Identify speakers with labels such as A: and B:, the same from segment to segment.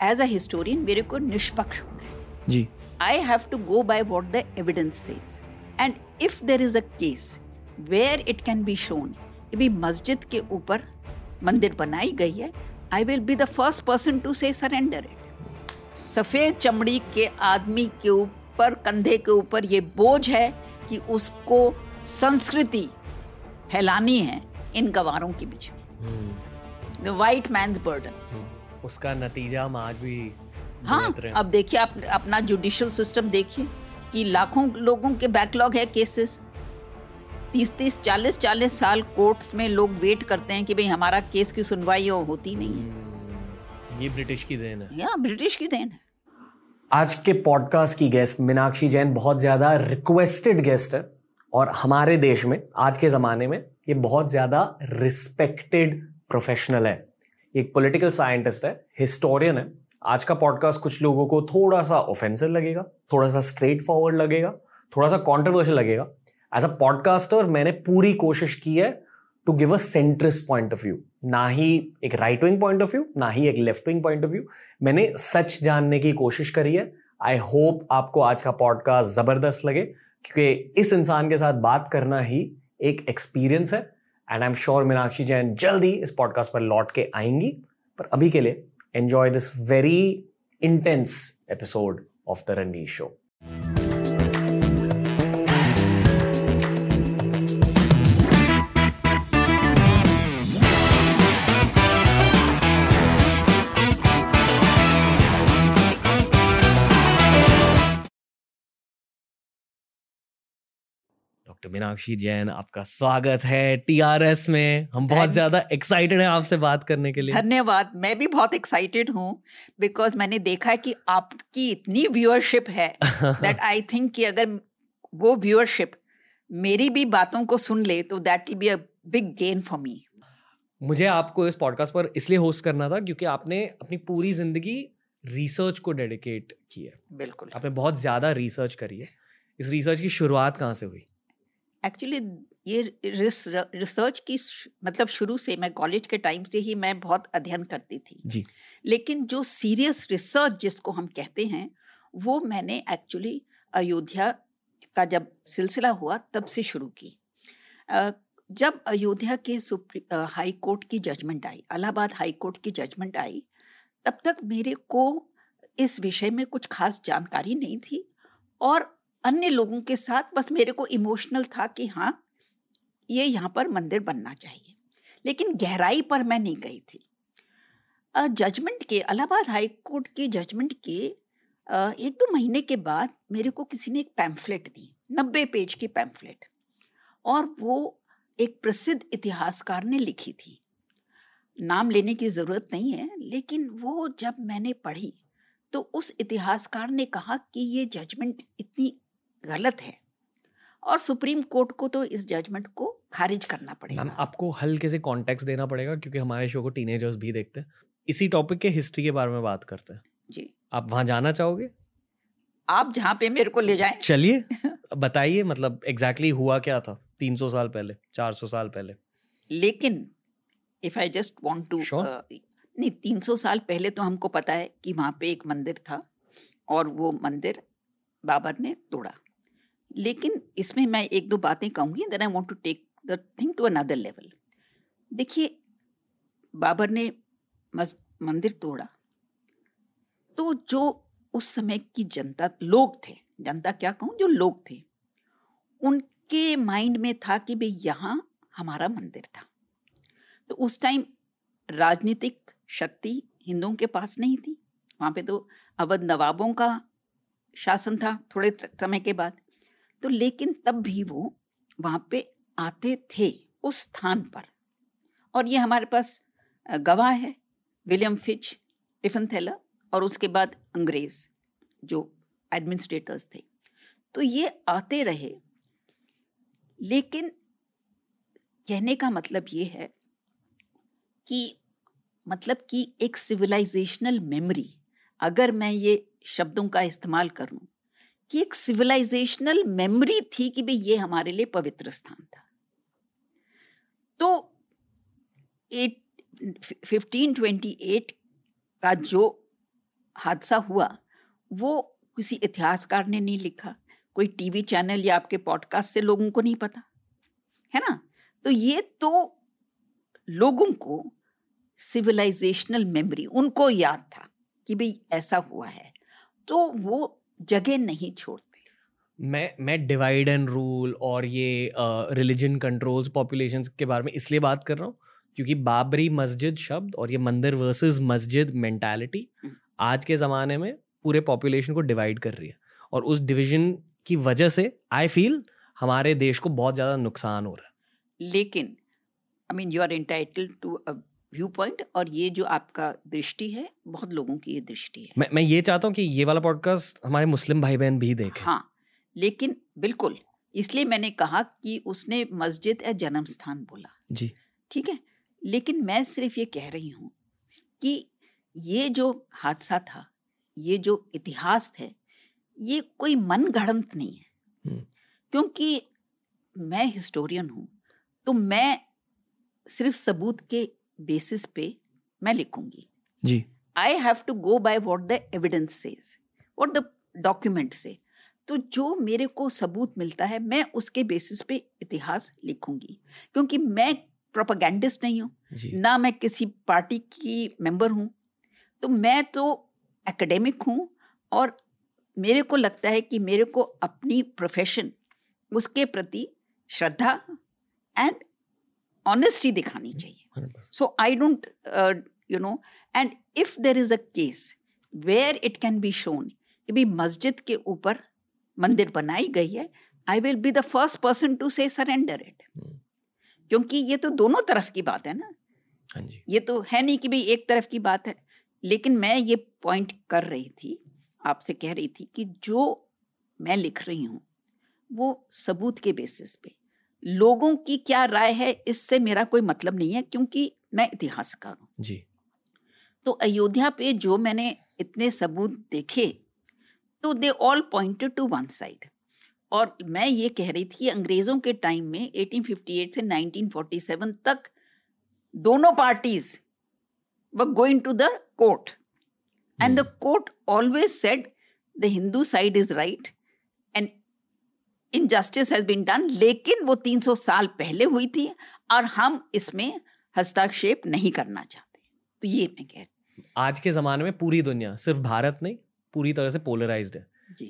A: As a historian मेरे को निष्पक्ष होना है।
B: जी।
A: I have to go by what the evidence says and if there is a case where it can be shown भी मस्जिद के ऊपर मंदिर बनाई गई है I will be the first person to say surrender it सफ़ेद चमड़ी के आदमी के ऊपर कंधे के ऊपर ये बोझ है कि उसको संस्कृति फैलानी है इन गवारों के बीच में। द वाइट मैंस बर्डन
B: उसका नतीजा हम आज भी
A: हाँ
B: हैं।
A: अब देखिए आप अपना जुडिशियल सिस्टम देखिए कि लाखों लोगों के बैकलॉग है केसेस तीस तीस चालीस चालीस साल कोर्ट्स में लोग वेट करते हैं कि भाई हमारा केस की सुनवाई हो होती नहीं है।
B: हम्म, ये ब्रिटिश की देन है।
A: या ब्रिटिश की देन है।
C: आज के पॉडकास्ट की गेस्ट मीनाक्षी जैन बहुत ज़्यादा रिक्वेस्टेड गेस्ट है और हमारे देश में आज के ज़माने में ये बहुत ज़्यादा रिस्पेक्टेड प्रोफेशनल है। एक पॉलिटिकल साइंटिस्ट है हिस्टोरियन है। आज का पॉडकास्ट कुछ लोगों को थोड़ा सा ऑफेंसिव लगेगा, थोड़ा सा स्ट्रेट फॉरवर्ड लगेगा, थोड़ा सा कॉन्ट्रोवर्शियल लगेगा। एज अ पॉडकास्टर मैंने पूरी कोशिश की है to give a centrist point of view ना ही एक right wing point of view ना ही एक left wing point of view मैंने सच जानने की कोशिश करी है। आई होप आपको आज का पॉडकास्ट ज़बरदस्त लगे, क्योंकि इस इंसान के साथ बात करना ही एक एक्सपीरियंस है। And I am sure Meenakshi Jain जल्द इस पॉडकास्ट पर लौट के आएँगी पर अभी के लिए enjoy this very intense episode of the Ranveer show
B: doctor Meenakshi Jain आपका स्वागत है टीआरएस में। हम बहुत ज़्यादा एक्साइटेड हैं आपसे बात करने के लिए।
A: धन्यवाद मैं भी बहुत एक्साइटेड हूँ बिकॉज़ मैंने देखा है कि आपकी इतनी व्यूअरशिप है दैट आई थिंक कि अगर वो व्यूअरशिप मेरी भी बातों को सुन ले तो that will be a big gain for me
B: मुझे आपको इस पॉडकास्ट पर इसलिए होस्ट करना था क्योंकि आपने अपनी पूरी ज़िंदगी रिसर्च को डेडिकेट की है।
A: बिल्कुल।
B: आपने बहुत ज़्यादा रिसर्च करी है। इस रिसर्च की शुरुआत कहाँ से हुई?
A: एक्चुअली ये रिसर्च की मतलब शुरू से मैं कॉलेज के टाइम से ही मैं बहुत अध्ययन करती थी।
B: जी।
A: लेकिन जो सीरियस रिसर्च जिसको हम कहते हैं वो मैंने एक्चुअली अयोध्या का जब सिलसिला हुआ तब से शुरू की। जब अयोध्या के सुप्री हाई कोर्ट की जजमेंट आई इलाहाबाद हाई कोर्ट की जजमेंट आई तब तक मेरे को इस विषय में कुछ खास जानकारी नहीं थी और अन्य लोगों के साथ बस मेरे को इमोशनल था कि हाँ ये यहाँ पर मंदिर बनना चाहिए। लेकिन गहराई पर मैं नहीं गई थी। जजमेंट के इलाहाबाद हाई कोर्ट के जजमेंट के एक दो महीने के बाद मेरे को किसी ने एक पैम्फलेट दी, नब्बे पेज की पैम्फलेट और वो एक प्रसिद्ध इतिहासकार ने लिखी थी। नाम लेने की ज़रूरत नहीं है, लेकिन वो जब मैंने पढ़ी तो उस इतिहासकार ने कहा कि ये जजमेंट इतनी गलत है। और सुप्रीम कोर्ट को तो इस जजमेंट को खारिज करना
B: मैम
A: पड़ेगा
B: आपको हल्के से कॉन्टेक्स्ट देना पड़ेगा क्योंकि हमारे शो को टीनेजर्स भी देखते हैं। इसी टॉपिक के हिस्ट्री के बारे में बात करते हैं।
A: जी।
B: आप वहाँ जाना चाहोगे?
A: आप जहाँ पे मेरे को ले जाए।
B: चलिए बताइए मतलब एग्जैक्टली exactly हुआ क्या था 300 साल पहले 400 साल पहले?
A: लेकिन if I just want to नहीं तीन सौ साल पहले तो हमको पता है कि वहाँ पे एक मंदिर था और वो मंदिर बाबर ने तोड़ा। लेकिन इसमें मैं एक दो बातें कहूँगी then I want to take the thing to another level देखिए, बाबर ने मस, मंदिर तोड़ा। तो जो उस समय की जनता, लोग थे, जनता क्या कहूँ, जो लोग थे, उनके माइंड में था कि भाई यहाँ हमारा मंदिर था। तो उस टाइम राजनीतिक शक्ति हिंदुओं के पास नहीं थी। वहाँ पे तो अवध नवाबों का शासन था थोड़े समय के बाद। तो लेकिन तब भी वो वहाँ पे आते थे उस स्थान पर। और ये हमारे पास गवाह है, विलियम फिच, टिफन थैलर और उसके बाद अंग्रेज़, जो एडमिनिस्ट्रेटर्स थे। तो ये आते रहे। लेकिन कहने का मतलब ये है कि मतलब कि एक सिविलाइजेशनल मेमोरी अगर मैं ये शब्दों का इस्तेमाल करूँ कि एक सिविलाइजेशनल मेमोरी थी कि भाई ये हमारे लिए पवित्र स्थान था। तो एट फिफ्टीन ट्वेंटी एट का जो हादसा हुआ, वो किसी इतिहासकार ने नहीं लिखा। कोई टीवी चैनल या आपके पॉडकास्ट से लोगों को नहीं पता, है ना? तो ये तो लोगों को सिविलाइजेशनल मेमोरी उनको याद था कि भाई ऐसा हुआ है। तो वो जगह नहीं छोड़ते।
B: मैं मैं डिवाइड एंड रूल और ये रिलीजन कंट्रोल्स पॉपुलेशन के बारे में इसलिए बात कर रहा हूँ क्योंकि बाबरी मस्जिद शब्द और ये मंदिर वर्सेस मस्जिद मेंटालिटी
A: हम्म।
B: आज के ज़माने में पूरे पॉपुलेशन को डिवाइड कर रही है। और उस डिवीज़न की वजह से आई फील हमारे देश को बहुत ज़्यादा नुकसान हो रहा है।
A: लेकिन I mean you are entitled to view point और ये जो आपका दृष्टि है बहुत लोगों की ये दृष्टि है।
B: मैं मैं ये चाहता हूँ कि ये वाला पॉडकास्ट हमारे मुस्लिम भाई बहन भी देखें।
A: हाँ लेकिन बिल्कुल इसलिए मैंने कहा कि उसने मस्जिद या जन्म स्थान बोला।
B: जी।
A: ठीक है? लेकिन मैं सिर्फ़ ये कह रही हूँ कि ये जो हादसा था ये जो इतिहास है ये कोई मन गढ़ंत नहीं है।
B: हम्म।
A: क्योंकि मैं हिस्टोरियन हूँ तो मैं सिर्फ़ सबूत के बेसिस पे मैं लिखूँगी।
B: जी।
A: I have to go by what the evidence says what the document से तो जो मेरे को सबूत मिलता है मैं उसके बेसिस पे इतिहास लिखूँगी। क्योंकि मैं प्रोपागैंडिस्ट नहीं हूँ ना मैं किसी पार्टी की मेंबर हूँ। तो मैं तो एकेडमिक हूँ और मेरे को लगता है कि मेरे को अपनी प्रोफेशन उसके प्रति श्रद्धा एंड ऑनेस्टी दिखानी चाहिए।
B: 100%.
A: so i don't uh, you know and if there is a case where it can be shown कि भी मस्जिद के ऊपर मंदिर बनाई गई है I will be the first person to say surrender it. क्योंकि ये तो दोनों तरफ़ की बात है ना।
B: हाँ जी।
A: ये तो है नहीं कि भाई एक तरफ़ की बात है। लेकिन मैं ये पॉइंट कर रही थी आपसे कह रही थी कि जो मैं लिख रही हूँ वो सबूत के बेसिस पे लोगों की क्या राय है इससे मेरा कोई मतलब नहीं है क्योंकि मैं इतिहासकार हूँ।
B: जी।
A: तो अयोध्या पे जो मैंने इतने सबूत देखे तो they all pointed to one side और मैं ये कह रही थी कि अंग्रेज़ों के टाइम में 1858 से 1947 तक दोनों parties were going to the court and the court always said the Hindu side is right injustice has been done लेकिन वो 300 साल पहले हुई थी और हम इसमें हस्तक्षेप नहीं करना चाहते। तो ये मैं कह रही
B: आज के ज़माने में पूरी दुनिया सिर्फ़ भारत नहीं पूरी तरह से पोलराइज्ड है।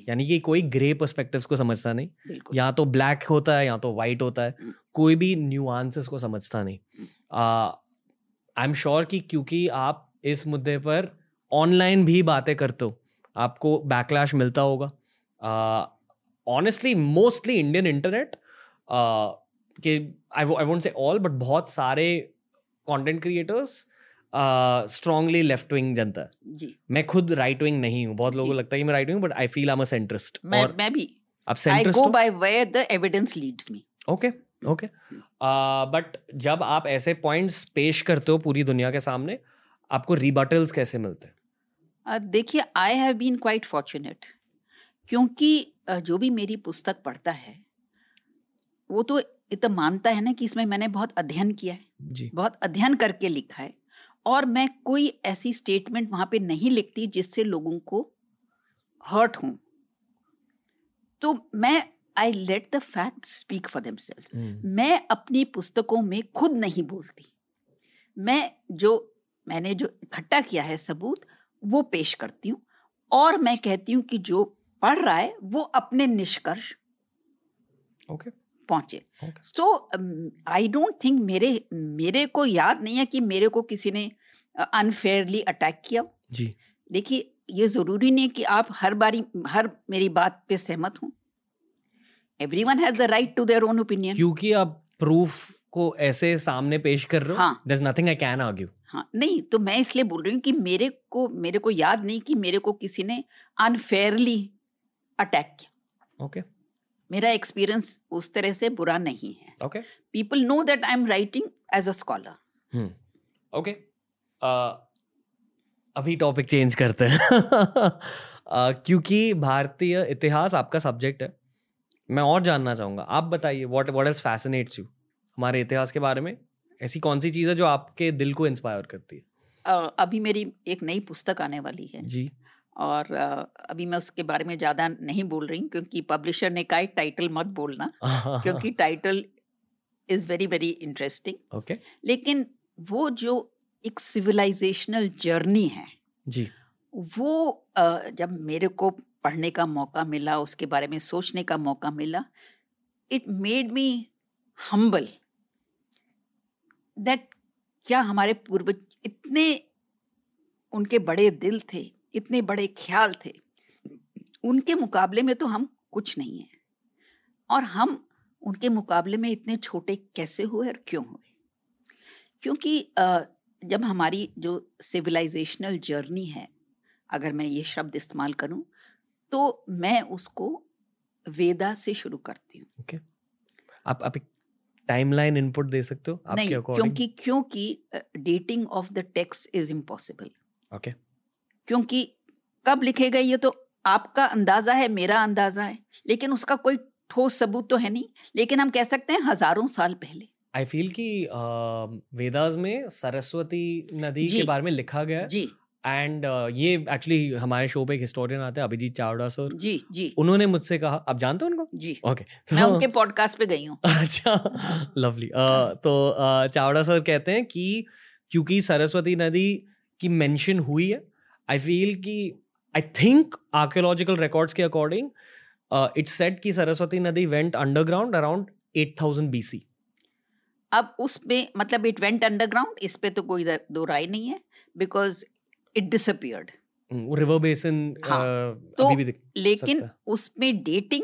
B: यानी कि कोई ग्रे पर्सपेक्टिव्स को समझता नहीं। या तो ब्लैक होता है या तो वाइट होता है।
A: हम्म।
B: कोई भी न्यूआंसेस को समझता नहीं। आई एम श्योर कि क्योंकि आप इस मुद्दे पर ऑनलाइन भी बातें करते हो आपको बैकलैश मिलता होगा। ऑनेस्टली मोस्टली इंडियन इंटरनेट के I I won't say all but बहुत सारे content creators strongly left wing जनता
A: जी।
B: मैं खुद राइट विंग नहीं हूँ। बहुत लोगों को लगता है कि मैं right wing but I feel I am a centrist
A: मैं
B: और
A: मैं भी।
B: आप
A: I
B: centrist
A: go by where the evidence leads me
B: okay okay but जब आप ऐसे पॉइंट्स पेश करते हो पूरी दुनिया के सामने आपको रिबटल्स कैसे मिलते हैं?
A: देखिए I have been quite fortunate क्योंकि जो भी मेरी पुस्तक पढ़ता है वो तो इतना मानता है ना कि इसमें मैंने बहुत अध्ययन किया है
B: जी।
A: बहुत अध्ययन करके लिखा है और मैं कोई ऐसी स्टेटमेंट वहाँ पे नहीं लिखती जिससे लोगों को हर्ट हूँ। तो मैं I let the fact speak for themselves
B: hmm,
A: मैं अपनी पुस्तकों में खुद नहीं बोलती। मैं जो मैंने जो इकट्ठा किया है सबूत वो पेश करती हूँ और मैं कहती हूँ कि जो पढ़ रहा है वो अपने निष्कर्ष
B: ओके
A: पहुँचे। सो आई डोंट थिंक मेरे मेरे को याद नहीं है कि मेरे को किसी ने अनफेयरली अटैक किया।
B: जी।
A: देखिए ये ज़रूरी नहीं कि आप हर बारी हर मेरी बात पे सहमत हों। Everyone has the right to their own opinion
B: क्योंकि आप प्रूफ को ऐसे सामने पेश कर रहे हो
A: हाँ।
B: नथिंग आई कैन आर्ग्यू
A: हाँ नहीं तो मैं इसलिए बोल रही हूँ कि मेरे को मेरे को याद नहीं कि मेरे को किसी ने अनफेयरली अटैक किया।
B: ओके
A: मेरा एक्सपीरियंस उस तरह से बुरा नहीं है।
B: Okay
A: people know that I am writing as a scholar
B: okay अभी टॉपिक चेंज करते हैं। Uh, क्योंकि भारतीय इतिहास आपका सब्जेक्ट है। मैं और जानना चाहूँगा। आप बताइए what what else fascinates you हमारे इतिहास के बारे में। ऐसी कौन सी चीज़ है जो आपके दिल को इंस्पायर करती है?
A: अभी मेरी एक नई पुस्तक आने वाली है।
B: जी।
A: और अभी मैं उसके बारे में ज़्यादा नहीं बोल रही क्योंकि पब्लिशर ने कहा टाइटल मत बोलना क्योंकि title is very very interesting.
B: Okay.
A: लेकिन वो जो एक सिविलाइजेशनल जर्नी है
B: जी।
A: वो जब मेरे को पढ़ने का मौका मिला उसके बारे में सोचने का मौका मिला it made me humble that क्या हमारे पूर्वज इतने उनके बड़े दिल थे इतने बड़े ख्याल थे। उनके मुकाबले में तो हम कुछ नहीं हैं। और हम उनके मुकाबले में इतने छोटे कैसे हुए और क्यों हुए? क्योंकि जब हमारी जो सिविलाइजेशनल जर्नी है अगर मैं ये शब्द इस्तेमाल करूँ तो मैं उसको वेदा से शुरू करती हूँ।
B: ओके। आप आप टाइमलाइन इनपुट दे सकते हो आपके
A: नहीं क्योंकि क्योंकि dating of the text is impossible
B: okay.
A: क्योंकि कब लिखे गए ये तो आपका अंदाज़ा है मेरा अंदाज़ा है लेकिन उसका कोई ठोस सबूत तो है नहीं। लेकिन हम कह सकते हैं हज़ारों साल पहले।
B: आई फील कि वेदास में सरस्वती नदी के बारे में लिखा गया है
A: जी।
B: एंड uh, ये एक्चुअली हमारे शो पे एक हिस्टोरियन आते हैं अभिजीत चावड़ा सर।
A: जी जी।
B: उन्होंने मुझसे कहा आप जानते हो उनको?
A: जी।
B: Okay okay.
A: मैं उनके पॉडकास्ट पे गई हूँ।
B: अच्छा लवली तो अ, चावड़ा सर कहते हैं कि क्योंकि सरस्वती नदी की मेंशन हुई है आई फील कि आई थिंक आर्कियोलॉजिकल रिकॉर्ड्स के अकॉर्डिंग इट्स सेट कि सरस्वती नदी वेंट अंडरग्राउंड अराउंड 8000 बीसी
A: अब उसमें मतलब इट वेंट अंडरग्राउंड इस पे तो कोई दो राय नहीं है because it disappeared
B: river basin
A: हाँ,
B: अभी
A: तो
B: भी
A: लेकिन उसमें डेटिंग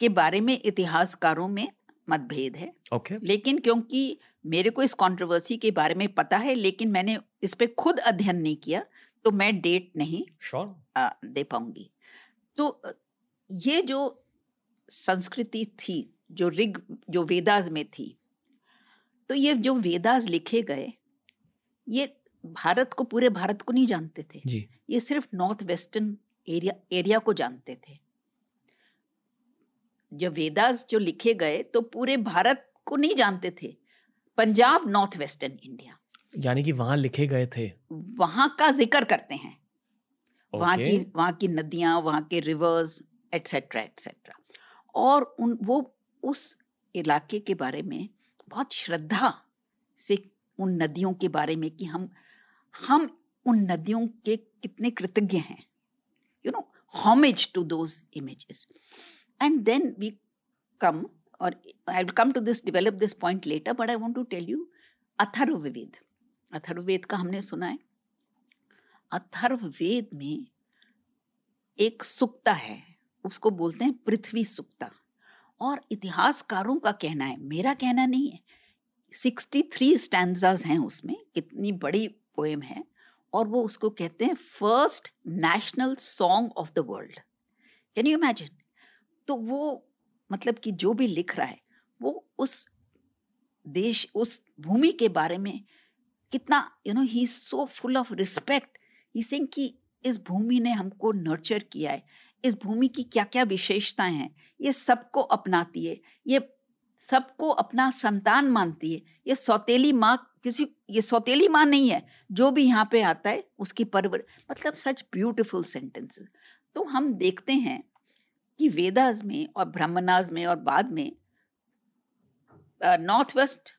A: के बारे में इतिहासकारों में मतभेद है।
B: ओके
A: लेकिन क्योंकि मेरे को इस कंट्रोवर्सी के बारे में पता है लेकिन मैंने इस पे खुद अध्ययन नहीं किया तो मैं डेट नहीं
B: श्योर
A: आ, दे पाऊँगी। तो ये जो संस्कृति थी जो ऋग जो वेदाज में थी तो ये जो वेदास लिखे गए ये भारत को पूरे भारत को नहीं जानते थे।
B: जी।
A: ये सिर्फ़ नॉर्थ वेस्टर्न एरिया एरिया को जानते थे। जब वेदास जो लिखे गए तो पूरे भारत को नहीं जानते थे। Punjab north western India.
B: यानी कि वहाँ लिखे गए थे।
A: वहाँ का ज़िक्र करते हैं। वहाँ की वहाँ की नदियाँ वहाँ के रिवर्स एटसेट्रा एटसेट्रा और उन वो उस इलाके के बारे में बहुत श्रद्धा से उन नदियों के बारे में कि हम हम उन नदियों के कितने कृतज्ञ हैं। You know homage to those images and then we come or i'll come to this develop this point later but i want to tell you Atharvaveda Atharvaveda का हमने सुना है। अथर्ववेद में एक सुक्ता है, उसको बोलते हैं पृथ्वी सुक्ता। और इतिहासकारों का कहना है, मेरा कहना नहीं है, सिक्सटी थ्री स्टैंडर्स हैं उसमें, कितनी बड़ी पोएम है, और वो उसको कहते हैं first national song of the world. Can you imagine? तो वो मतलब कि जो भी लिख रहा है, वो उस देश, उस भूमि के बारे में कितना you know he so full of respect he sings कि इस भूमि ने हमको नर्चर किया है। इस भूमि की क्या क्या विशेषताएँ हैं? ये सबको अपनाती है। ये सबको अपना संतान मानती है। ये सौतेली माँ किसी, ये सौतेली माँ नहीं है। जो भी यहाँ पे आता है, उसकी परवर मतलब सच ब्यूटिफुल सेंटेंसेस तो हम देखते हैं कि वेदाज में और ब्रह्मनाज में और बाद में नॉर्थ वेस्ट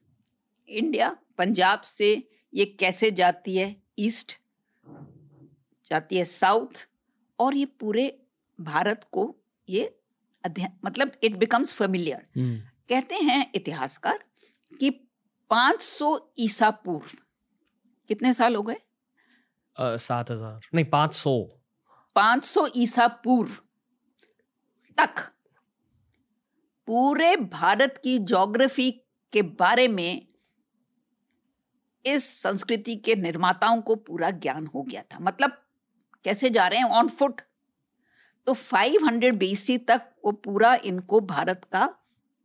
A: इंडिया पंजाब से ये कैसे जाती है ईस्ट जाती है साउथ और ये पूरे भारत को ये अध्ययन मतलब इट बिकम्स फेमिलियर कहते हैं इतिहासकार कि 500 ईसा पूर्व कितने साल हो गए?
B: सात हज़ार नहीं पाँच सौ।
A: 500 ईसा पूर्व तक पूरे भारत की ज्योग्राफी के बारे में इस संस्कृति के निर्माताओं को पूरा ज्ञान हो गया था। मतलब कैसे जा रहे हैं? ऑन फुट तो 500 बीसी तक वो पूरा इनको भारत का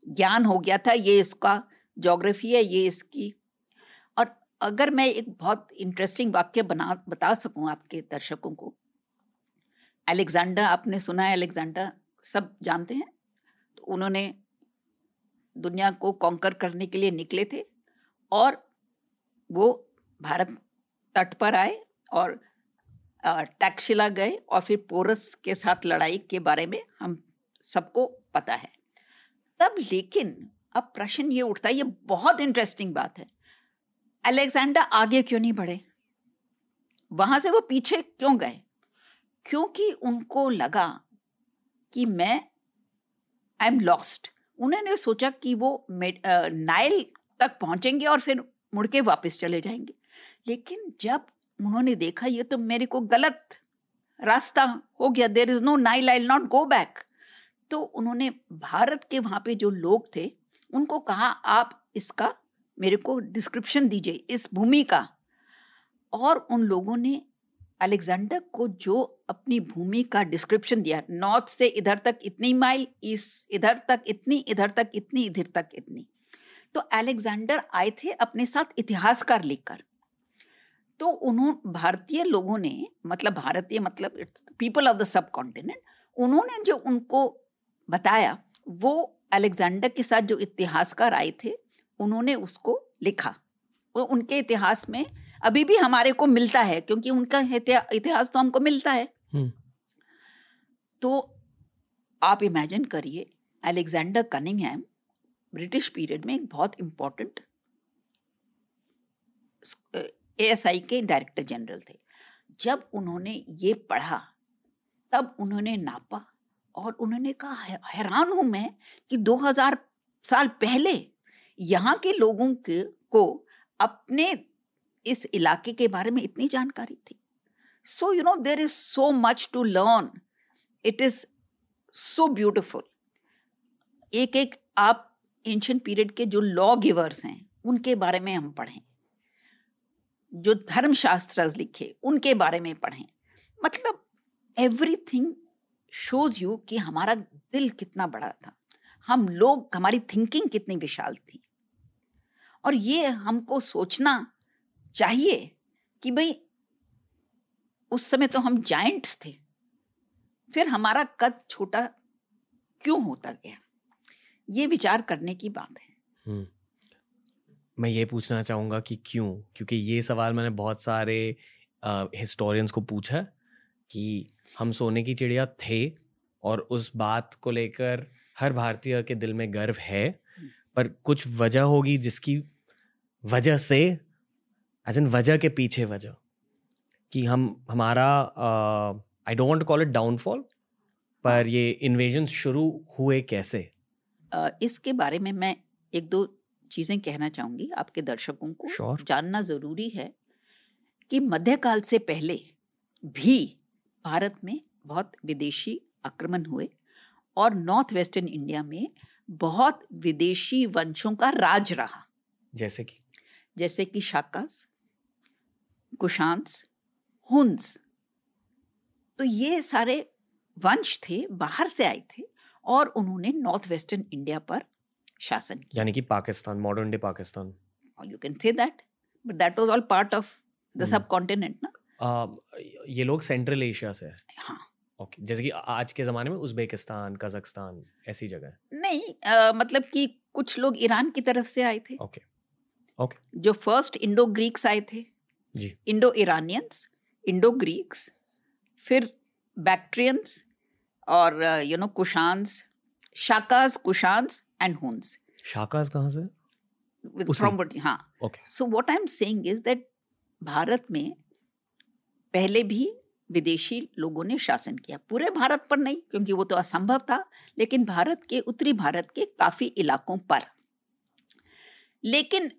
A: ज्ञान हो गया था। ये इसका ज्योग्राफी है, ये इसकी। और अगर मैं एक बहुत इंटरेस्टिंग वाक्य बना, बता सकूँ आपके दर्शकों को? अलेक्जेंडर आपने सुना है अलेक्जेंडर सब जानते हैं? तो उन्होंने दुनिया को कॉन्कर करने के लिए निकले थे। और वो भारत तट पर आए और टैक्शिला गए और फिर पोरस के साथ लड़ाई के बारे में हम सबको पता है। तब लेकिन अब प्रश्न ये उठता है, ये बहुत इंटरेस्टिंग बात है। अलेक्जेंडर आगे क्यों नहीं बढ़े? वहाँ से वो पीछे क्यों गए? क्योंकि उनको लगा कि मैं आई एम लॉस्ट उन्होंने सोचा कि वो नाइल तक पहुँचेंगे और फिर मुड़ के वापस चले जाएँगे। लेकिन जब उन्होंने देखा ये तो मेरे को गलत रास्ता हो गया there is no Nile I not go back तो उन्होंने भारत के वहाँ पे जो लोग थे, उनको कहा, आप इसका, मेरे को डिस्क्रिप्शन दीजिए, इस भूमि का। और उन लोगों ने अलेक्जेंडर को जो अपनी भूमि का डिस्क्रिप्शन दिया नॉर्थ से इधर तक इतनी माइल ईस्ट इधर तक इतनी, इधर तक इतनी, इधर तक इतनी। तो अलेक्जेंडर आए थे अपने साथ इतिहासकार लेकर। तो उन्होंने भारतीय लोगों ने मतलब भारतीय मतलब people of the subcontinent उन्होंने जो उनको बताया वो अलेक्जेंडर के साथ जो इतिहासकार आए थे उन्होंने उसको लिखा। वो उनके इतिहास में अभी भी हमारे को मिलता है क्योंकि उनका इतिहास तो हमको मिलता है। हम्म। तो आप इमेजिन करिए अलेक्जेंडर कनिंगहैम ब्रिटिश पीरियड में एक बहुत इंपॉर्टेंट एएसआई के डायरेक्टर जनरल थे। जब उन्होंने ये पढ़ा, तब उन्होंने नापा और उन्होंने कहा हैरान हूँ मैं कि 2000 साल पहले यहाँ के लोगों के, को अपने इस इलाके के बारे में इतनी जानकारी थी। So you know there is so much to learn it is so beautiful एक एक आप एंशियंट पीरियड के जो लॉ गिवर्स हैं, उनके बारे में हम पढ़ें। जो धर्मशास्त्र लिखे, उनके बारे में पढ़ें। मतलब एवरीथिंग शोज़ यू कि हमारा दिल कितना बड़ा था। हम लोग, हमारी थिंकिंग कितनी विशाल थी। और ये हमको सोचना चाहिए कि भाई, उस समय तो हम जाइंट्स थे। फिर हमारा कद छोटा क्यों होता गया? ये विचार करने की बात है हम्म।
B: मैं ये पूछना चाहूँगा कि क्यों क्योंकि ये सवाल मैंने बहुत सारे हिस्टोरियंस को पूछा कि हम सोने की चिड़िया थे और उस बात को लेकर हर भारतीय के दिल में गर्व है हम्म। पर कुछ वजह होगी जिसकी वजह से एज एन वजह के पीछे वजह कि हम हमारा I don't call it downfall पर ये इन्वेजन शुरू हुए कैसे
A: इसके बारे में मैं एक दो चीज़ें कहना चाहूँगी आपके दर्शकों को। Sure. जानना ज़रूरी है कि मध्यकाल से पहले भी भारत में बहुत विदेशी आक्रमण हुए और नॉर्थ वेस्टर्न इंडिया में बहुत विदेशी वंशों का राज रहा।
B: जैसे कि?
A: जैसे कि शाकास कुशांस हुंस तो ये सारे वंश थे बाहर से आए थे और उन्होंने नॉर्थ वेस्टर्न इंडिया पर शासन
B: किया। यानी कि Pakistan modern day Pakistan.
A: You can say that but that was all part of the subcontinent ना
B: uh, ये लोग सेंट्रल एशिया से हाँ। ओके जैसे कि आज के ज़माने में उज्बेकिस्तान कजाकिस्तान ऐसी जगह
A: नहीं uh, मतलब कि कुछ लोग ईरान की तरफ़ से आए थे।
B: ओके ओके
A: जो फ़र्स्ट इंडो ग्रीक्स आए थे।
B: जी।
A: इंडो ईरानियंस इंडो ग्रीक्स फिर बैक्ट्रियंस और you know Kushans Shakas Kushans and Huns.
B: Shakas कहाँ से?
A: फ्रॉम हाँ।
B: Okay
A: so what I am saying is that Bharat में पहले भी विदेशी लोगों ने शासन किया। पूरे भारत पर नहीं क्योंकि वो तो असंभव था लेकिन भारत के उत्तरी भारत के काफ़ी इलाकों पर। लेकिन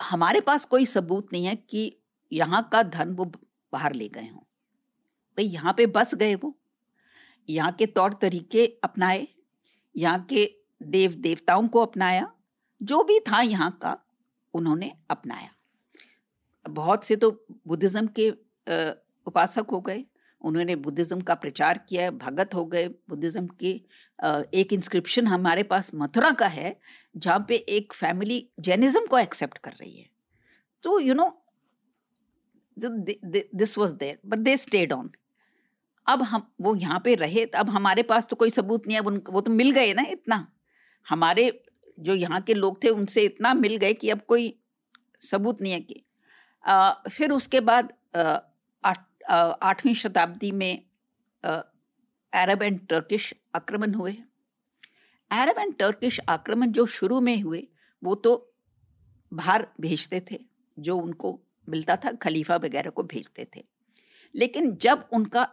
A: हमारे पास कोई सबूत नहीं है कि यहाँ का धन वो बाहर ले गए हों। भाई यहाँ पे बस गए वो। यहाँ के तौर तरीके अपनाए, यहाँ के देव देवताओं को अपनाया, जो भी था यहाँ का उन्होंने अपनाया। बहुत से तो बुद्धिज़्म के उपासक हो गए, उन्होंने बुद्धिज़्म का प्रचार किया, भगत हो गए, बुद्धिज़्म के एक इंस्क्रिप्शन हमारे पास मथुरा का है, जहाँ पे एक फैमिली जैनिज्म को एक्सेप्ट कर रही है। तो you know this was there but they stayed on अब हम वो यहाँ पे रहे तो अब हमारे पास तो कोई सबूत नहीं है उन वो तो मिल गए ना इतना। हमारे जो यहाँ के लोग थे उनसे इतना मिल गए कि अब कोई सबूत नहीं है कि आ, फिर उसके बाद आठवीं शताब्दी में अरब एंड टर्किश आक्रमण हुए। अरब एंड टर्किश आक्रमण जो शुरू में हुए वो तो बाहर भेजते थे जो उनको मिलता था खलीफा वगैरह को भेजते थे। लेकिन जब उनका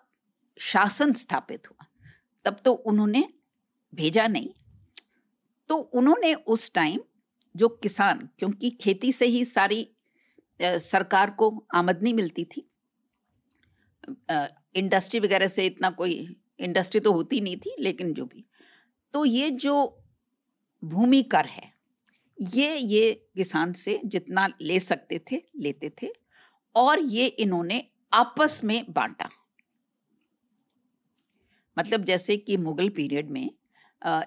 A: शासन स्थापित हुआ। तब तो उन्होंने भेजा नहीं। तो उन्होंने उस टाइम जो किसान, क्योंकि खेती से ही सारी सरकार को आमदनी मिलती थी। इंडस्ट्री वगैरह से इतना कोई इंडस्ट्री तो होती नहीं थी, लेकिन जो भी। तो ये जो भूमि कर है, ये ये किसान से जितना ले सकते थे, लेते थे, और ये इन्होंने आपस में बांटा। मतलब जैसे कि मुगल पीरियड में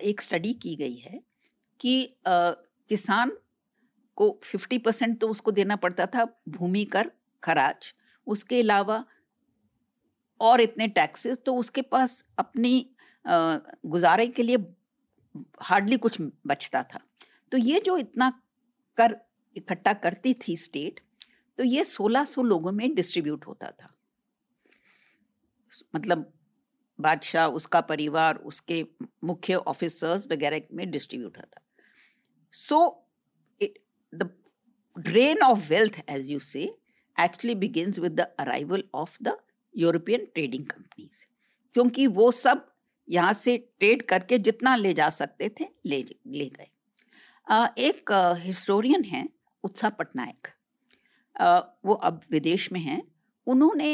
A: एक स्टडी की गई है कि किसान को 50 परसेंट तो उसको देना पड़ता था भूमि कर खराज। उसके अलावा और इतने टैक्सेस तो उसके पास अपनी गुजारे के लिए हार्डली कुछ बचता था। तो ये जो इतना कर, इकट्ठा करती थी स्टेट तो ये 1600 लोगों में डिस्ट्रीब्यूट होता था। मतलब बादशाह, उसका परिवार, उसके मुख्य ऑफिसर्स वगैरह में डिस्ट्रीब्यूट होता so the drain of wealth as you say actually begins with the arrival of the European trading companies क्योंकि वो सब यहाँ से ट्रेड करके जितना ले जा सकते थे, ले ले गए। एक हिस्टोरियन हैं, उत्साह पटनायक। वो अब विदेश में हैं। उन्होंने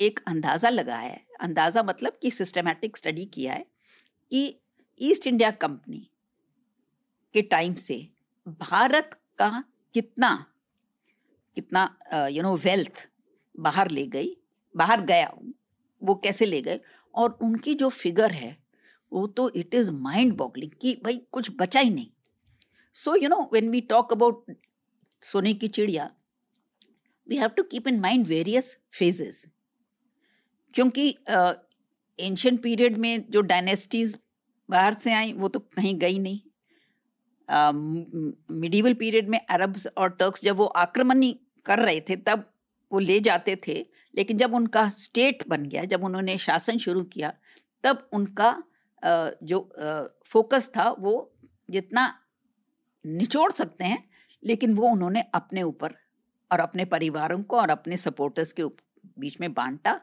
A: एक अंदाज़ा लगाया है। अंदाज़ा मतलब कि सिस्टमेटिक स्टडी किया है कि ईस्ट इंडिया कंपनी के टाइम से भारत का कितना कितना यू नो वेल्थ बाहर ले गई, बाहर गया, वो कैसे ले गए? और उनकी जो फिगर है, वो तो इट इज़ माइंड बॉगलिंग कि भाई कुछ बचा ही नहीं। So you know when we talk about सोने की चिड़िया we have to keep in mind various phases क्योंकि एंशियन uh, पीरियड में जो डायनेस्टीज बाहर से आई वो तो कहीं गई नहीं। मिडीवल uh, पीरियड में अरब्स और टर्क्स जब वो आक्रमण कर रहे थे तब वो ले जाते थे। लेकिन जब उनका स्टेट बन गया जब उन्होंने शासन शुरू किया तब उनका uh, जो फोकस था वो जितना निचोड़ सकते हैं लेकिन वो उन्होंने अपने ऊपर और अपने परिवारों को और अपने सपोर्टर्स के बीच में बांटा।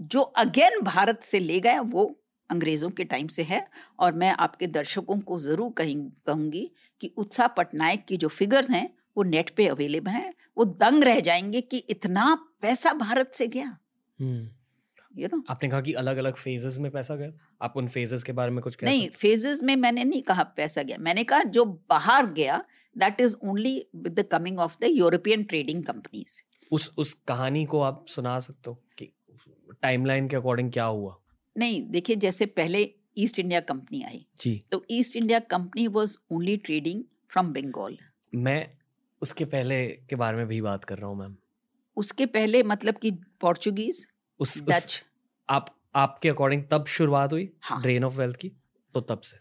A: जो अगेन भारत से ले गया वो अंग्रेज़ों के टाइम से है। और मैं आपके दर्शकों को ज़रूर कहीं कहूँगी कि उत्साह पटनायक की जो फिगर्स हैं वो नेट पे अवेलेबल हैं। वो दंग रह जाएँगे कि इतना पैसा भारत से गया। You
B: hmm. नो आपने कहा कि अलग अलग फेजेस में पैसा गया आप उन फेजेस के बारे में कुछ कह
A: नहीं फेजेस में मैंने नहीं कहा पैसा गया। मैंने कहा जो बाहर गया that is only with the coming of the European trading companies
B: उस उस कहानी को आप सुना सकते हो कि टाइमलाइन के अकॉर्डिंग क्या हुआ?
A: नहीं देखिए जैसे पहले ईस्ट इंडिया कंपनी आई
B: जी।
A: तो East India company was only trading from Bengal
B: मैं उसके पहले के बारे में भी बात कर रहा हूँ मैम
A: उसके पहले मतलब कि पोर्चुगीज
B: उस डच आप आपके अकॉर्डिंग तब शुरुआत हुई हाँ. ड्रेन ऑफ़ वेल्थ की तो तब से।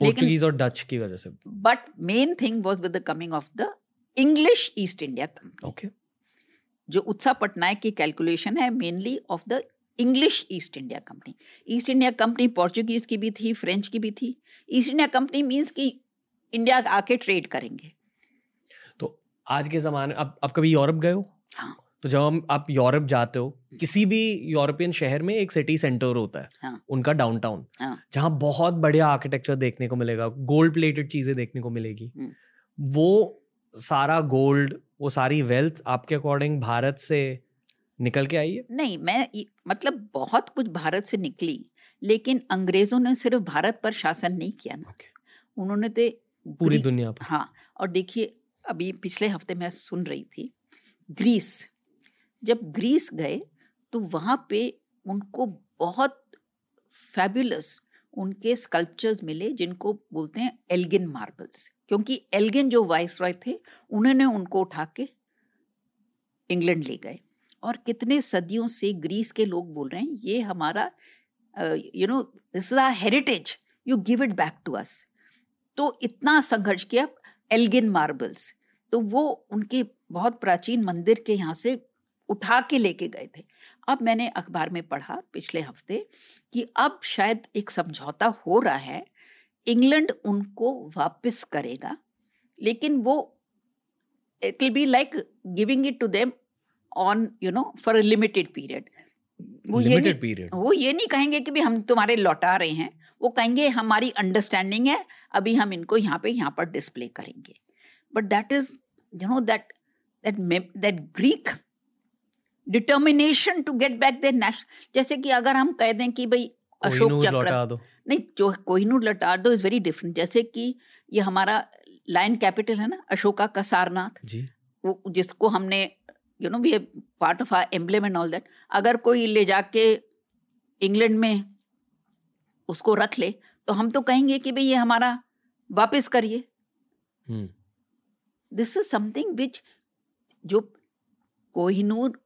B: पोर्चुगीज और डच की वजह से।
A: But main thing was with the coming of the English East India company
B: okay
A: जो उत्साह पटनायक की कैलकुलेशन है mainly of the English East India company East India company Portuguese की भी थी फ्रेंच की भी थी. ईस्ट इंडिया कंपनी मीन्स कि इंडिया आके ट्रेड करेंगे.
B: तो आज के ज़माने अब अब कभी यूरोप गए हो?
A: हाँ.
B: तो जब हम आप यूरोप जाते हो किसी भी यूरोपियन शहर में एक सिटी सेंटर होता है
A: हाँ.
B: उनका डाउनटाउन
A: हाँ.
B: जहाँ बहुत बढ़िया आर्किटेक्चर देखने को मिलेगा गोल्ड प्लेटेड चीज़ें देखने को मिलेगी.
A: हम्म।
B: वो सारा गोल्ड वो सारी वेल्थ आपके अकॉर्डिंग भारत से निकल के आई है?
A: नहीं मैं मतलब बहुत कुछ भारत से निकली लेकिन अंग्रेज़ों ने सिर्फ़ भारत पर शासन नहीं किया ना।
B: Okay.
A: उन्होंने तो
B: पूरी दुनिया पर।
A: हाँ और देखिए अभी पिछले हफ़्ते मैं सुन रही थी ग्रीस जब ग्रीस गए तो वहाँ पे उनको बहुत फैबुलस उनके स्कल्पचर्स मिले जिनको बोलते हैं एल्गिन मार्बल्स क्योंकि एल्गिन जो वाइस रॉय थे, उन्होंने उनको उठा के इंग्लैंड ले गए। और कितने सदियों से ग्रीस के लोग बोल रहे हैं, ये हमारा you know this is a heritage you give it back to us तो इतना संघर्ष किया एल्गिन मार्बल्स। तो वो उनके बहुत प्राचीन मंदिर के यहाँ से उठा के लेके गए थे। अब मैंने अखबार में पढ़ा पिछले हफ़्ते कि अब शायद एक समझौता हो रहा है इंग्लैंड उनको वापस करेगा लेकिन वो it will be like giving it to them on you know for a limited period वो ये नहीं वो ये नहीं कहेंगे कि भी हम तुम्हारे लौटा रहे हैं वो कहेंगे हमारी अंडरस्टैंडिंग है अभी हम इनको यहाँ पे यहाँ पर डिस्प्ले करेंगे। But that is you know that that that Greek determination to get back their national जैसे कि अगर हम कह दें कि भाई अशोक चक्र।
B: दो।
A: नहीं जो कोहिनूर लौटा दो इज़ वेरी डिफरेंट जैसे कि ये हमारा लाइन कैपिटल है ना अशोका का सारनाथ
B: जी।
A: वो जिसको हमने you know be part of our emblem and all that अगर कोई ले जाके इंग्लैंड में उसको रख ले तो हम तो कहेंगे कि भाई ये हमारा वापस करिए। दिस इज़ समथिंग विच जो Kohinoor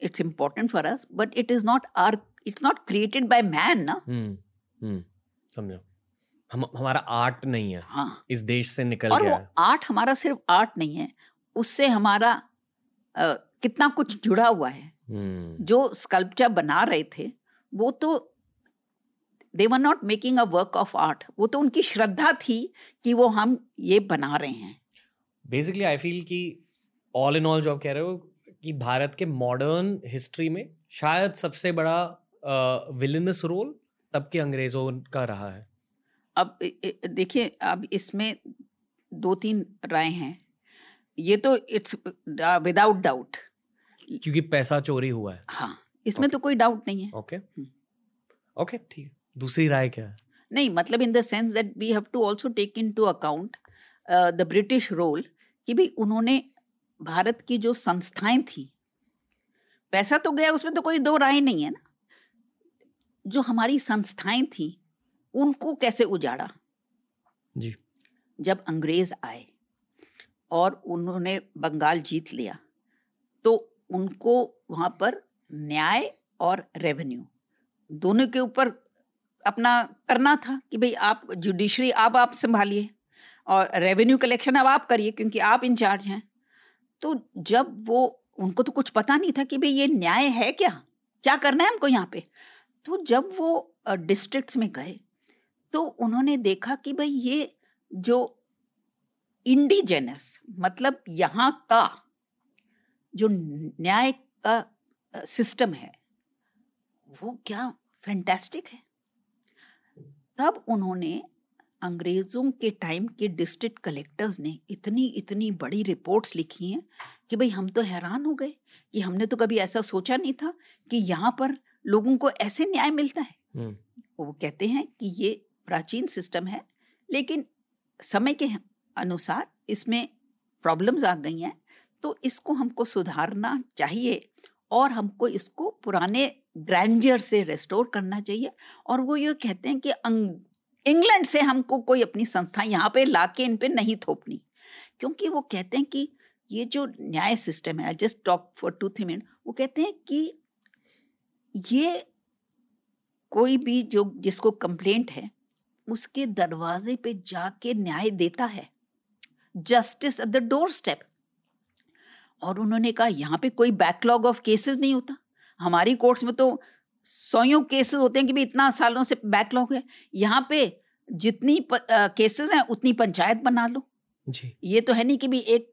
A: it's important for us but it is not our it's not created by man ना
B: हम्म हम्म समझो। हम हमारा आर्ट नहीं है।
A: हाँ।
B: इस देश से निकल
A: और
B: गया
A: वो
B: है।
A: आर्ट हमारा सिर्फ़ आर्ट नहीं है उससे हमारा अ, कितना कुछ जुड़ा हुआ है।
B: हम्म।
A: जो स्कल्पचर बना रहे थे वो तो they were not making a work of art वो तो उनकी श्रद्धा थी कि वो हम ये बना रहे हैं।
B: बेसिकली आई फील कि ऑल इन ऑल जो आप कह रहे हो कि भारत के मॉडर्न हिस्ट्री में शायद सबसे बड़ा विलनस रोल तब के अंग्रेज़ों का रहा है।
A: अब देखिए अब इसमें दो तीन राय हैं। ये तो इट्स विदाउट डाउट
B: क्योंकि पैसा चोरी हुआ है।
A: हाँ इसमें okay. तो कोई डाउट नहीं है।
B: ओके
A: हम्म।
B: ओके ठीक है। दूसरी राय क्या है?
A: नहीं मतलब in the sense that we have to also take into account the British role कि भाई उन्होंने भारत की जो संस्थाएँ थी पैसा तो गया उसमें तो कोई दो राय नहीं है ना। जो हमारी संस्थाएँ थी उनको कैसे उजाड़ा?
B: जी।
A: जब अंग्रेज़ आए और उन्होंने बंगाल जीत लिया तो उनको वहाँ पर न्याय और रेवेन्यू दोनों के ऊपर अपना करना था कि भाई आप जुडिशरी आप आप संभालिए और रेवेन्यू कलेक्शन अब आप करिए क्योंकि आप इंचार्ज हैं। तो जब वो उनको तो कुछ पता नहीं था कि भाई ये न्याय है क्या? क्या करना है हमको यहाँ पे? तो जब वो डिस्ट्रिक्ट्स में गए तो उन्होंने देखा कि भाई ये जो इंडिजेनस मतलब यहाँ का जो न्याय का सिस्टम है, वो क्या फैंटास्टिक है? तब उन्होंने अंग्रेज़ों के टाइम के डिस्ट्रिक्ट कलेक्टर्स ने इतनी इतनी बड़ी रिपोर्ट्स लिखी हैं कि भाई हम तो हैरान हो गए कि हमने तो कभी ऐसा सोचा नहीं था कि यहाँ पर लोगों को ऐसे न्याय मिलता है।
B: हम्म।
A: वो कहते हैं कि ये प्राचीन सिस्टम है लेकिन समय के अनुसार इसमें प्रॉब्लम्स आ गई हैं तो इसको हमको सुधारना चाहिए और हमको इसको पुराने ग्रैंडियर से रेस्टोर करना चाहिए। और वो ये कहते हैं कि इंग्लैंड से हमको कोई अपनी संस्था यहाँ पे ला के इन पर नहीं थोपनी। क्योंकि वो कहते हैं कि ये जो न्याय सिस्टम है just talk for two three minute वो कहते हैं कि ये कोई भी जो जिसको कंप्लेंट है उसके दरवाजे पे जाके न्याय देता है। Justice at the doorstep और उन्होंने कहा यहाँ पे कोई बैकलॉग ऑफ़ केसेस नहीं होता। हमारी कोर्ट्स में तो सौयों केसेस होते हैं कि भी इतना सालों से बैकलॉग है। यहाँ पे जितनी केसेस हैं उतनी पंचायत बना लो।
B: जी।
A: ये तो है नहीं कि भी एक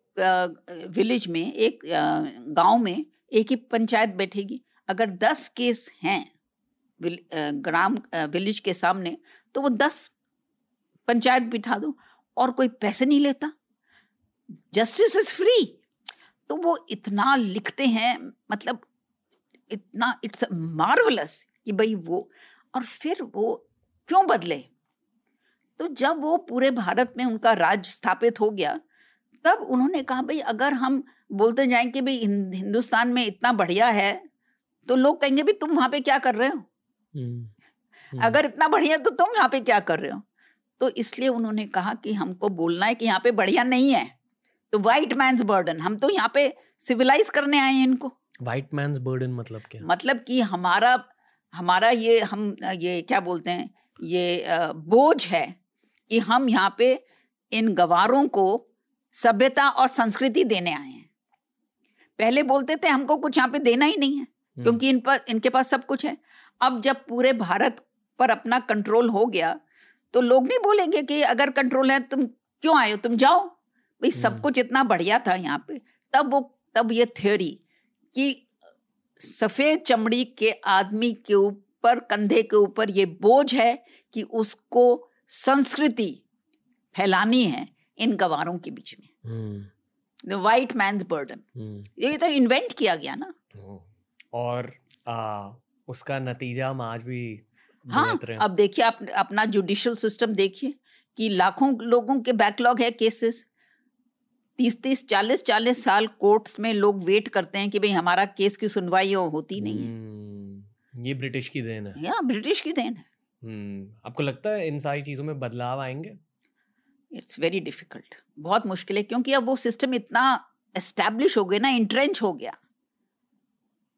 A: विलेज में एक गाँव में एक ही पंचायत बैठेगी। अगर दस केस हैं विल- ग्राम विलेज के सामने तो वो दस पंचायत बिठा दो और कोई पैसे नहीं लेता। Justice is free. तो वो इतना लिखते हैं मतलब इतना, इट्स मार्वलस कि भाई वो, और फिर वो क्यों बदले? तो जब वो पूरे भारत में उनका राज स्थापित हो गया, तब उन्होंने कहा, भाई, अगर हम बोलते जाएँ कि भाई हिंदुस्तान में इतना बढ़िया है तो लोग कहेंगे भी तुम वहाँ पे क्या कर रहे हो?
B: हम्म, हम्म,
A: अगर इतना बढ़िया तो तुम यहाँ पे क्या कर रहे हो? तो इसलिए उन्होंने कहा कि हमको बोलना है कि यहाँ पे बढ़िया नहीं है। तो वाइट मैंस बर्डन हम तो यहाँ पे सिविलाइज करने आए हैं इनको।
B: व्हाइट मैंस बर्डन मतलब क्या?
A: मतलब कि हमारा हमारा ये हम ये क्या बोलते हैं ये बोझ है कि हम यहाँ पे इन गवारों को सभ्यता और संस्कृति देने आए हैं। पहले बोलते थे हमको कुछ यहाँ पे देना ही नहीं है। क्योंकि इन पर इनके पास सब कुछ है। अब जब पूरे भारत पर अपना कंट्रोल हो गया तो लोग नहीं बोलेंगे कि अगर कंट्रोल है तुम क्यों आए हो? तुम जाओ। भाई सब
B: हम्म।
A: कुछ इतना बढ़िया था यहाँ पे। तब वो तब ये थ्योरी कि सफ़ेद चमड़ी के आदमी के ऊपर कंधे के ऊपर ये बोझ है कि उसको संस्कृति फैलानी है इन गवारों के बीच में।
B: Hmm,
A: the white man burden
B: hmm,
A: ये तो इन्वेंट किया गया ना।
B: हम्म। और आ, उसका नतीजा हम आज भी
A: हाँ
B: रहे हैं।
A: अब देखिए आप अपना जुडिशियल सिस्टम देखिए कि लाखों लोगों के बैकलॉग है केसेस तीस तीस चालीस चालीस साल कोर्ट्स में लोग वेट करते हैं कि भाई हमारा केस की सुनवाई हो होती नहीं है।
B: हम्म, ये ब्रिटिश की देन है।
A: या ब्रिटिश की देन है।
B: हम्म, आपको लगता है इन सारी चीज़ों में बदलाव आएँगे?
A: इट्स वेरी डिफ़िकल्ट बहुत मुश्किल है क्योंकि अब वो सिस्टम इतना एस्टेब्लिश हो गया ना इंट्रेंच हो गया।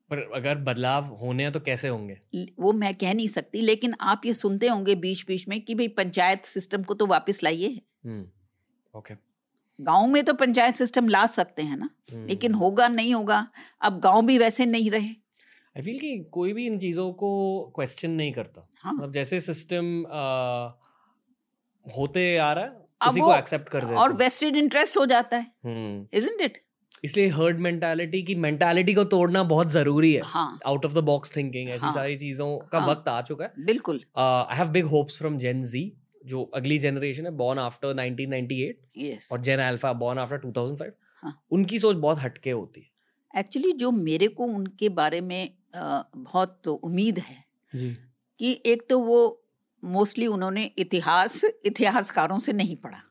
B: पर अगर बदलाव होने हैं तो कैसे होंगे?
A: वो मैं कह नहीं सकती लेकिन आप ये सुनते होंगे बीच बीच में कि भाई पंचायत सिस्टम को तो वापस लाइए।
B: हम्म, ओके
A: गाँव में तो पंचायत सिस्टम ला सकते हैं ना
B: हम्म।
A: लेकिन होगा नहीं होगा अब गाँव भी वैसे नहीं रहे।
B: आई फील कि कोई भी इन चीज़ों को क्वेश्चन नहीं करता।
A: हाँ।
B: मतलब जैसे सिस्टम होते आ रहा है उसी को एक्सेप्ट कर देते
A: और वेस्टेड इंटरेस्ट हो जाता है।
B: हम्म,
A: इजंट इट
B: इसलिए हर्ड मेंटालिटी की मेंटालिटी को तोड़ना बहुत ज़रूरी है। Out of the box thinking ऐसी
A: हाँ।
B: सारी चीज़ों का
A: हाँ।
B: वक्त आ चुका है।
A: बिल्कुल।
B: I have big hopes from Gen Z जो अगली जनरेशन है बॉर्न आफ्टर 1998
A: यस
B: और जेन अल्फ़ा बॉर्न आफ्टर 2005
A: हाँ।
B: उनकी सोच बहुत हटके होती है।
A: एक्चुअली जो मेरे को उनके बारे में बहुत तो उम्मीद है
B: जी।
A: कि एक तो वो मोस्टली उन्होंने इतिहास इतिहासकारों से नहीं पढ़ा।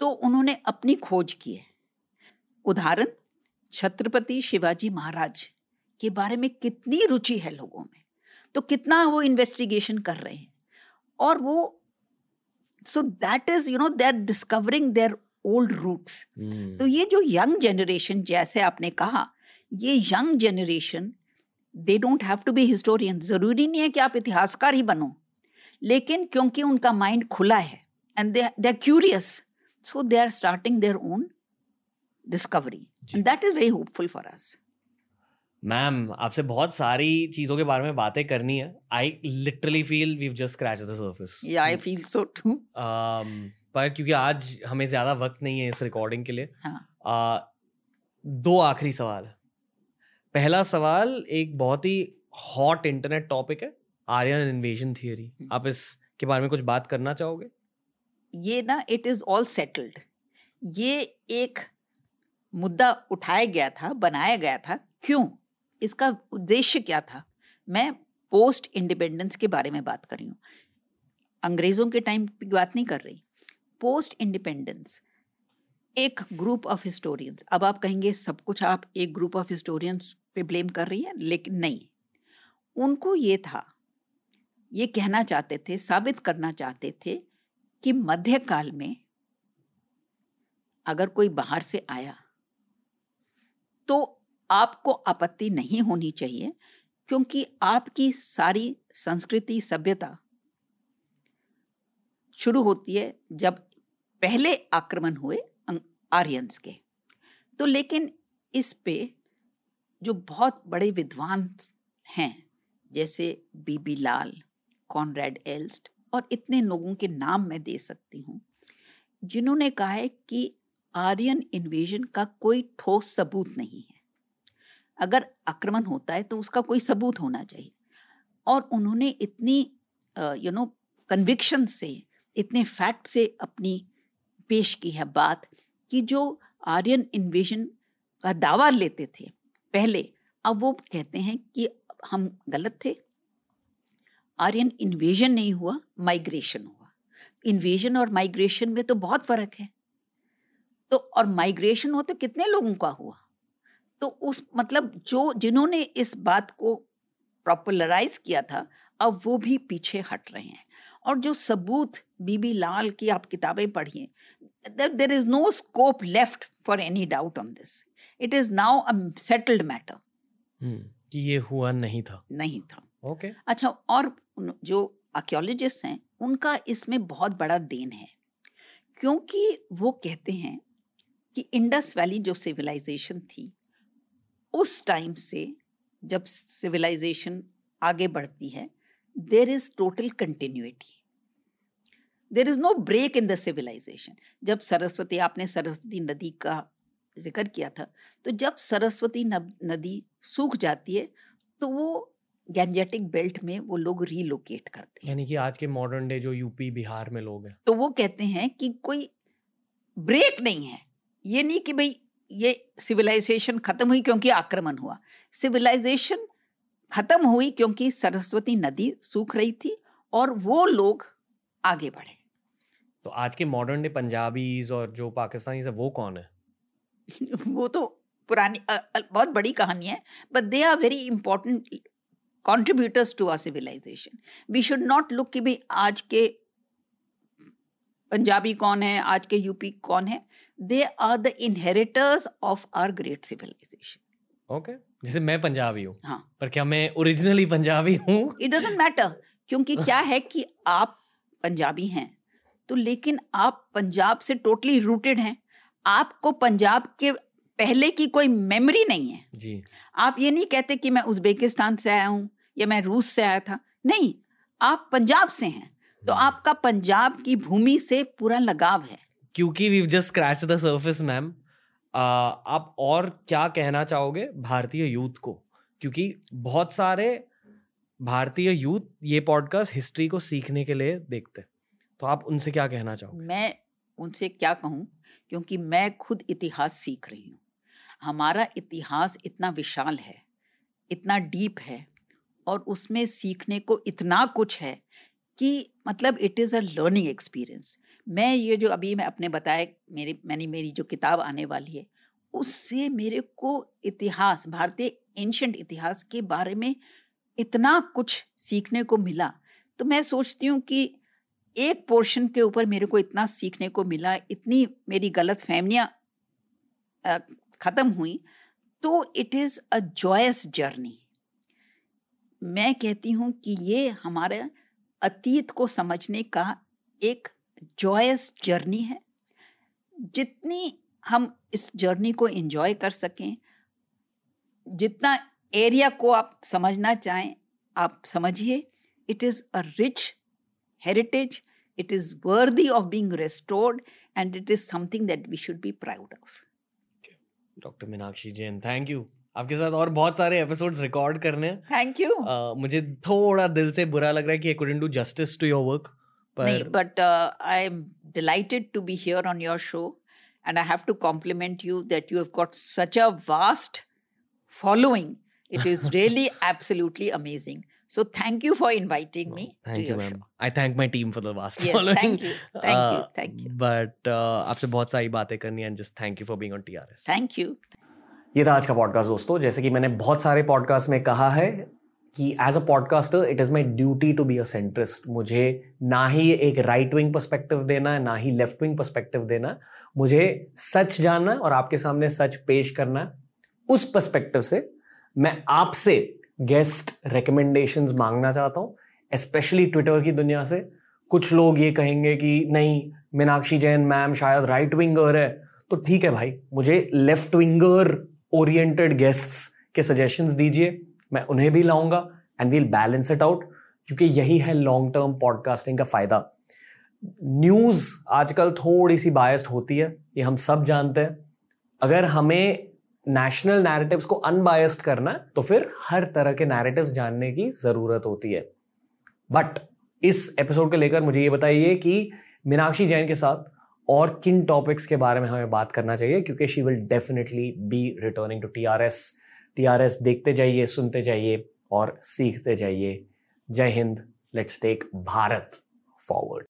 A: तो उन्होंने अपनी खोज की है। उदाहरण छत्रपति शिवाजी महाराज के बारे में कितनी रुचि है लोगों में? तो कितना वो इन्वेस्टिगेशन कर रहे हैं? और वो so that is you know they are discovering their old roots तो ये जो यंग जनरेशन जैसे आपने कहा ये young generation they don't have to be historian ज़रूरी नहीं है कि आप इतिहासकार ही बनो। लेकिन क्योंकि उनका माइंड खुला है and they they are curious so they are starting their own discovery that is very hopeful for us
B: ma'am आपसे बहुत सारी चीज़ों के बारे में बातें करनी है। I literally feel we just scratch the surface
A: या I feel so too
B: um, पर क्योंकि आज हमें ज़्यादा वक्त नहीं है इस रिकॉर्डिंग के लिए
A: हाँ।
B: uh, दो आखिरी सवाल। पहला सवाल एक बहुत ही हॉट इंटरनेट टॉपिक है आर्यन इन्वेजन थियरी आप इसके बारे में कुछ बात करना चाहोगे?
A: ये ना इट इज़ ऑल सेटल्ड ये एक मुद्दा उठाया गया था, बनाया गया था, क्यों? इसका उद्देश्य क्या था? मैं पोस्ट इंडिपेंडेंस के बारे में बात कर रही हूँ। अंग्रेज़ों के टाइम की बात नहीं कर रही। पोस्ट इंडिपेंडेंस एक ग्रुप ऑफ़ हिस्टोरियंस अब आप कहेंगे सब कुछ आप एक ग्रुप ऑफ़ हिस्टोरियंस पे ब्लेम कर रही हैं, लेकिन नहीं। उनको ये था, ये कहना चाहते थे, साबित करना चाहते थे कि मध्यकाल में अगर कोई बाहर से आया तो आपको आपत्ति नहीं होनी चाहिए, क्योंकि आपकी सारी संस्कृति, सभ्यता शुरू होती है जब पहले आक्रमण हुए अं- आर्यंस के। तो लेकिन इस पे जो बहुत बड़े विद्वान हैं, जैसे बीबी लाल, कॉनरेड एल्स्ट और इतने लोगों के नाम मैं दे सकती हूँ, जिन्होंने कहा है कि आर्यन इन्वेजन का कोई ठोस सबूत नहीं है। अगर आक्रमण होता है तो उसका कोई सबूत होना चाहिए। और उन्होंने इतनी यू नो कन्विक्शन से, इतने फैक्ट से अपनी पेश की है बात कि जो आर्यन इन्वेजन का दावा लेते थे पहले, अब वो कहते हैं कि हम गलत थे। आर्यन इन्वेजन नहीं हुआ माइग्रेशन हुआ। इन्वेजन और माइग्रेशन में तो बहुत फ़र्क है। तो और माइग्रेशन हो तो कितने लोगों का हुआ? तो उस मतलब जो जिन्होंने इस बात को पॉपुलराइज किया था अब वो भी पीछे हट रहे हैं। और जो सबूत बीबी लाल की आप किताबें पढ़िए there is no scope left for any doubt on this it is now a settled matter
B: कि ये हुआ नहीं था।
A: नहीं था।
B: Okay okay.
A: अच्छा और जो आर्क्योलॉजिस्ट हैं उनका इसमें बहुत बड़ा देन है। क्योंकि वो कहते हैं कि इंडस वैली जो सिविलाइजेशन थी उस टाइम से जब सिविलाइजेशन आगे बढ़ती है there is total continuity there is no break in the civilisation जब सरस्वती आपने सरस्वती नदी का ज़िक्र किया था तो जब सरस्वती नदी सूख जाती है तो वो गैंजेटिक बेल्ट में वो लोग रीलोकेट करते
B: हैं। यानी कि आज के मॉडर्न डे जो यूपी बिहार में लोग हैं।
A: तो वो कहते हैं कि कोई ब्रेक नहीं है। ये नहीं कि भाई ये सिविलाइजेशन खत्म हुई क्योंकि आक्रमण हुआ। सिविलाइजेशन खत्म हुई क्योंकि सरस्वती नदी सूख रही थी और वो लोग आगे बढ़े।
B: तो आज के मॉडर्न डे पंजाबीज और जो पाकिस्तानी वो कौन है?
A: वो तो पुरानी अ, अ, बहुत बड़ी कहानी है but they are very important contributors to our civilisation we should not look कि भाई आज के पंजाबी कौन है? आज के यूपी कौन है? They are the inheritors of our great civilisation
B: okay जैसे मैं पंजाबी हूँ
A: हाँ।
B: पर क्या मैं ओरिजिनली पंजाबी हूँ?
A: इट डजेंट मैटर क्योंकि क्या है कि आप पंजाबी हैं तो लेकिन आप पंजाब से टोटली रूटेड हैं। आपको पंजाब के पहले की कोई मेमोरी नहीं है।
B: जी।
A: आप ये नहीं कहते कि मैं उज्बेकिस्तान से आया हूँ या मैं रूस से आया था। नहीं आप पंजाब से हैं। तो हम्म। आपका पंजाब की भूमि से पूरा लगाव है।
B: क्योंकि we just scratch the surface ma'am आप और क्या कहना चाहोगे भारतीय यूथ को? क्योंकि बहुत सारे भारतीय यूथ ये पॉडकास्ट हिस्ट्री को सीखने के लिए देखते तो आप उनसे क्या कहना चाहोगे?
A: मैं उनसे क्या कहूँ? क्योंकि मैं खुद इतिहास सीख रही हूँ। हमारा इतिहास इतना विशाल है इतना डीप है और उसमें सीखने को इतना कुछ है कि मतलब it is a learning experience मैं ये जो अभी मैं अपने बताए मेरी, मैंने मेरी जो किताब आने वाली है, उससे मेरे को इतिहास, भारतीय एंशंट इतिहास के बारे में इतना कुछ सीखने को मिला। तो मैं सोचती हूँ कि एक पोर्शन के ऊपर मेरे को इतना सीखने को मिला, इतनी मेरी गलत फहमियाँ ख़त्म हुई तो it is a joyous journey मैं कहती हूँ कि ये हमारे अतीत को समझने का एक जॉयस जर्नी है। जितनी हम इस जर्नी को एंजॉय कर सकें, जितना एरिया को आप समझना चाहें, आप समझिए। It is a rich heritage it is worthy of being restored and it is something that we should be proud of.
B: Doctor Meenakshi Jain thank you आपके साथ और बहुत सारे एपिसोड्स रिकॉर्ड करने हैं
A: थैंक यू
B: मुझे थोड़ा दिल से बुरा लग रहा है कि I couldn't do justice to your work
A: नहीं but I am delighted to be here on your show and I have to compliment you that you have got such a vast following. It is really absolutely amazing. So thank you for inviting me.
B: Oh, thank to you, your ma'am. show. I thank my team for the vast
A: yes,
B: following.
A: Thank you. Thank uh, you. Thank you.
B: But uh, आपसे बहुत सारी बातें करनी and just thank you for being on TRS.
A: Thank you.
C: ये था आज का podcast दोस्तों। जैसे कि मैंने बहुत सारे पॉडकास्ट में कहा है कि as a podcaster it is my duty to be a centrist मुझे ना ही एक राइट विंग परस्पेक्टिव देना है ना ही लेफ़्ट विंग परस्पेक्टिव देना। मुझे सच जानना और आपके सामने सच पेश करना, उस परस्पेक्टिव से मैं आपसे गेस्ट रिकमेंडेशन मांगना चाहता हूँ स्पेशली ट्विटर की दुनिया से। कुछ लोग ये कहेंगे कि नहीं, मीनाक्षी जैन मैम शायद राइट विंगर है। तो ठीक है भाई, मुझे लेफ़्ट विंगर ओरिएंटेड गेस्ट्स के सजेशंस दीजिए, मैं उन्हें भी लाऊँगा and we'll balance it out क्योंकि यही है लॉन्ग टर्म पॉडकास्टिंग का फ़ायदा। न्यूज़ आजकल थोड़ी सी बायस्ड होती है, ये हम सब जानते हैं। अगर हमें नेशनल नैरेटिव्स को अनबायस्ड करना है तो फिर हर तरह के नैरेटिव्स जानने की ज़रूरत होती है। बट इस एपिसोड को लेकर मुझे ये बताइए कि मीनाक्षी जैन के साथ और किन टॉपिक्स के बारे में हमें बात करना चाहिए, क्योंकि she will definitely be returning to T R S T R S देखते जाइए, सुनते जाइए और सीखते जाइए। Jai Hind let's take Bharat forward